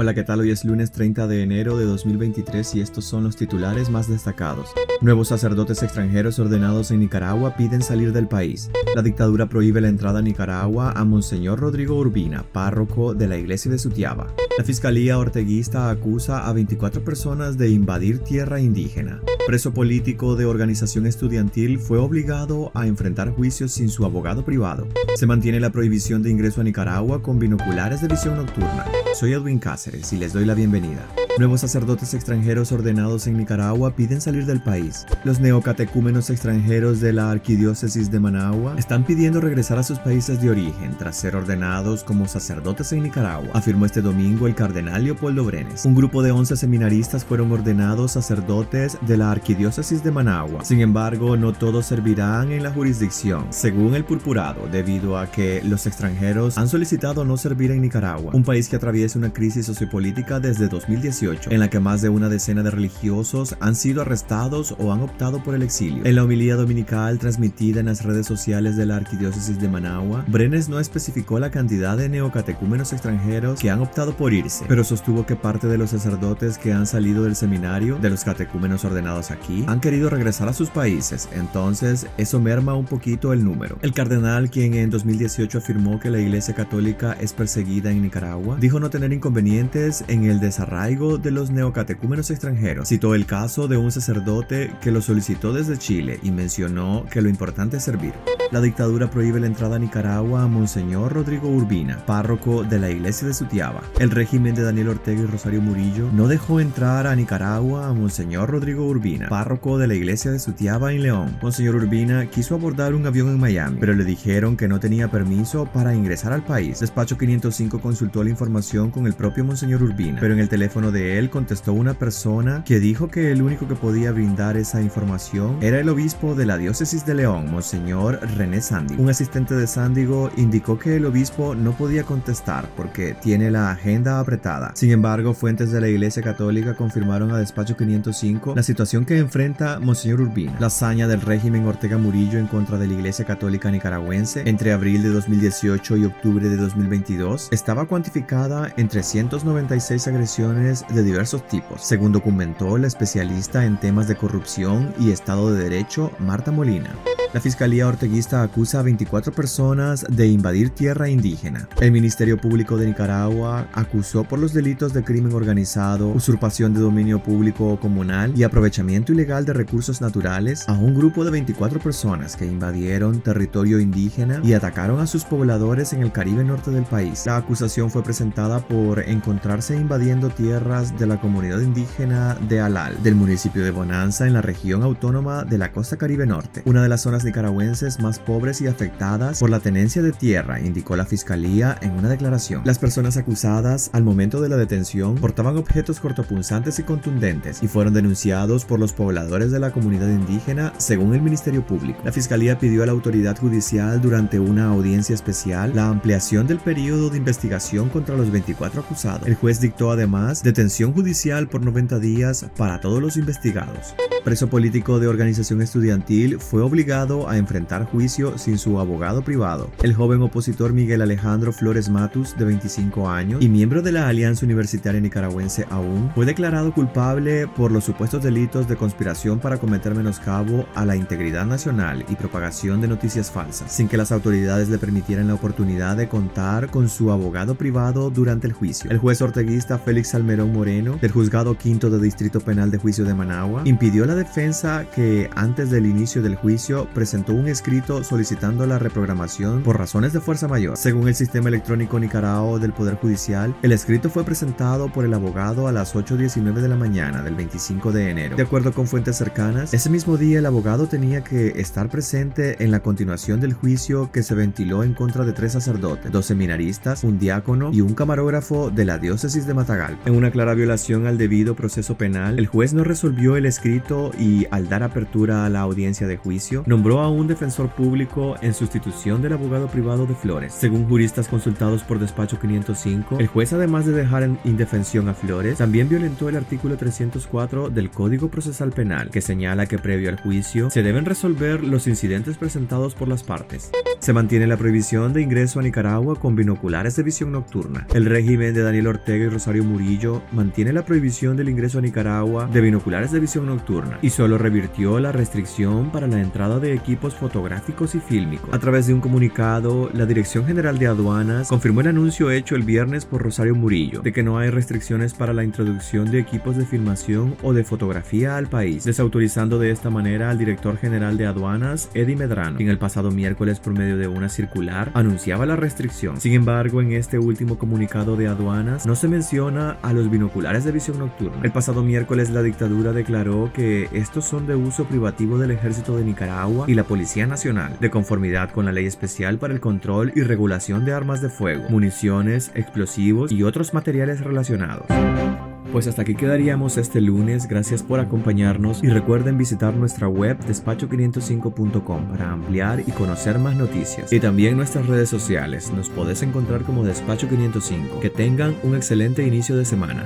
Hola, ¿qué tal? Hoy es lunes 30 de enero de 2023 y estos son los titulares más destacados. Nuevos sacerdotes extranjeros ordenados en Nicaragua piden salir del país. La dictadura prohíbe la entrada a Nicaragua a Monseñor Rodrigo Urbina, párroco de la iglesia de Sutiaba. La fiscalía orteguista acusa a 24 personas de invadir tierra indígena. Preso político de organización estudiantil fue obligado a enfrentar juicios sin su abogado privado. Se mantiene la prohibición de ingreso a Nicaragua con binoculares de visión nocturna. Soy Edwin Cáceres y les doy la bienvenida. Nuevos sacerdotes extranjeros ordenados en Nicaragua piden salir del país. Los neocatecúmenos extranjeros de la arquidiócesis de Managua están pidiendo regresar a sus países de origen tras ser ordenados como sacerdotes en Nicaragua, afirmó este domingo el cardenal Leopoldo Brenes. Un grupo de 11 seminaristas fueron ordenados sacerdotes de la arquidiócesis de Managua. Sin embargo, no todos servirán en la jurisdicción, según el purpurado, debido a que los extranjeros han solicitado no servir en Nicaragua, un país que atraviesa una crisis sociopolítica desde 2018 en la que más de una decena de religiosos han sido arrestados o han optado por el exilio. En la homilía dominical transmitida en las redes sociales de la Arquidiócesis de Managua, Brenes no especificó la cantidad de neocatecúmenos extranjeros que han optado por pero sostuvo que parte de los sacerdotes que han salido del seminario, de los catecúmenos ordenados aquí, han querido regresar a sus países, entonces eso merma un poquito el número. El cardenal, quien en 2018 afirmó que la Iglesia Católica es perseguida en Nicaragua, dijo no tener inconvenientes en el desarraigo de los neocatecúmenos extranjeros. Citó el caso de un sacerdote que lo solicitó desde Chile y mencionó que lo importante es servir. La dictadura prohíbe la entrada a Nicaragua a Monseñor Rodrigo Urbina, párroco de la iglesia de Sutiaba. El régimen de Daniel Ortega y Rosario Murillo no dejó entrar a Nicaragua a Monseñor Rodrigo Urbina, párroco de la iglesia de Sutiaba en León. Monseñor Urbina quiso abordar un avión en Miami, pero le dijeron que no tenía permiso para ingresar al país. Despacho 505 consultó la información con el propio Monseñor Urbina, pero en el teléfono de él contestó una persona que dijo que el único que podía brindar esa información era el obispo de la diócesis de León, Monseñor René Sándigo. Un asistente de Sándigo indicó que el obispo no podía contestar porque tiene la agenda apretada. Sin embargo, fuentes de la Iglesia Católica confirmaron a Despacho 505 la situación que enfrenta Monseñor Urbina. La hazaña del régimen Ortega Murillo en contra de la Iglesia Católica nicaragüense entre abril de 2018 y octubre de 2022 estaba cuantificada en 396 agresiones de diversos tipos, según documentó la especialista en temas de corrupción y Estado de Derecho, Marta Molina. La Fiscalía Orteguista acusa a 24 personas de invadir tierra indígena. El Ministerio Público de Nicaragua acusó por los delitos de crimen organizado, usurpación de dominio público comunal y aprovechamiento ilegal de recursos naturales a un grupo de 24 personas que invadieron territorio indígena y atacaron a sus pobladores en el Caribe norte del país. La acusación fue presentada por encontrarse invadiendo tierras de la comunidad indígena de Alal, del municipio de Bonanza en la región autónoma de la costa Caribe Norte, una de las zonas nicaragüenses más pobres y afectadas por la tenencia de tierra, indicó la fiscalía en una declaración. Las personas acusadas al momento de la detención portaban objetos cortopunzantes y contundentes y fueron denunciados por los pobladores de la comunidad indígena, según el Ministerio Público. La fiscalía pidió a la autoridad judicial durante una audiencia especial la ampliación del periodo de investigación contra los 24 acusados. El juez dictó además detención judicial por 90 días para todos los investigados. Preso político de organización estudiantil fue obligado a enfrentar juicio sin su abogado privado. El joven opositor Miguel Alejandro Flores Matus, de 25 años y miembro de la Alianza Universitaria Nicaragüense aún, fue declarado culpable por los supuestos delitos de conspiración para cometer menoscabo a la integridad nacional y propagación de noticias falsas, sin que las autoridades le permitieran la oportunidad de contar con su abogado privado durante el juicio. El juez orteguista Félix Salmerón Moreno, del Juzgado Quinto de Distrito Penal de Juicio de Managua, impidió la defensa que antes del inicio del juicio presentó un escrito solicitando la reprogramación por razones de fuerza mayor. Según el sistema electrónico nicaragua del Poder Judicial, el escrito fue presentado por el abogado a las 8.19 de la mañana del 25 de enero. De acuerdo con fuentes cercanas, ese mismo día el abogado tenía que estar presente en la continuación del juicio que se ventiló en contra de tres sacerdotes, dos seminaristas, un diácono y un camarógrafo de la diócesis de Matagalpa. En una clara violación al debido proceso penal, el juez no resolvió el escrito y al dar apertura a la audiencia de juicio, nombró nombró a un defensor público en sustitución del abogado privado de Flores. Según juristas consultados por Despacho 505, el juez además de dejar en indefensión a Flores, también violentó el artículo 304 del Código Procesal Penal, que señala que previo al juicio se deben resolver los incidentes presentados por las partes. Se mantiene la prohibición de ingreso a Nicaragua con binoculares de visión nocturna. El régimen de Daniel Ortega y Rosario Murillo mantiene la prohibición del ingreso a Nicaragua de binoculares de visión nocturna y solo revirtió la restricción para la entrada de equipos fotográficos y fílmicos. A través de un comunicado, la Dirección General de Aduanas confirmó el anuncio hecho el viernes por Rosario Murillo de que no hay restricciones para la introducción de equipos de filmación o de fotografía al país, desautorizando de esta manera al director general de aduanas, Eddie Medrano, quien el pasado miércoles por medio de una circular anunciaba la restricción. Sin embargo, en este último comunicado de aduanas no se menciona a los binoculares de visión nocturna. El pasado miércoles la dictadura declaró que estos son de uso privativo del ejército de Nicaragua y la Policía Nacional, de conformidad con la ley especial para el control y regulación de armas de fuego, municiones, explosivos y otros materiales relacionados. Pues hasta aquí quedaríamos este lunes, gracias por acompañarnos y recuerden visitar nuestra web despacho505.com para ampliar y conocer más noticias. Y también nuestras redes sociales, nos podés encontrar como Despacho 505. Que tengan un excelente inicio de semana.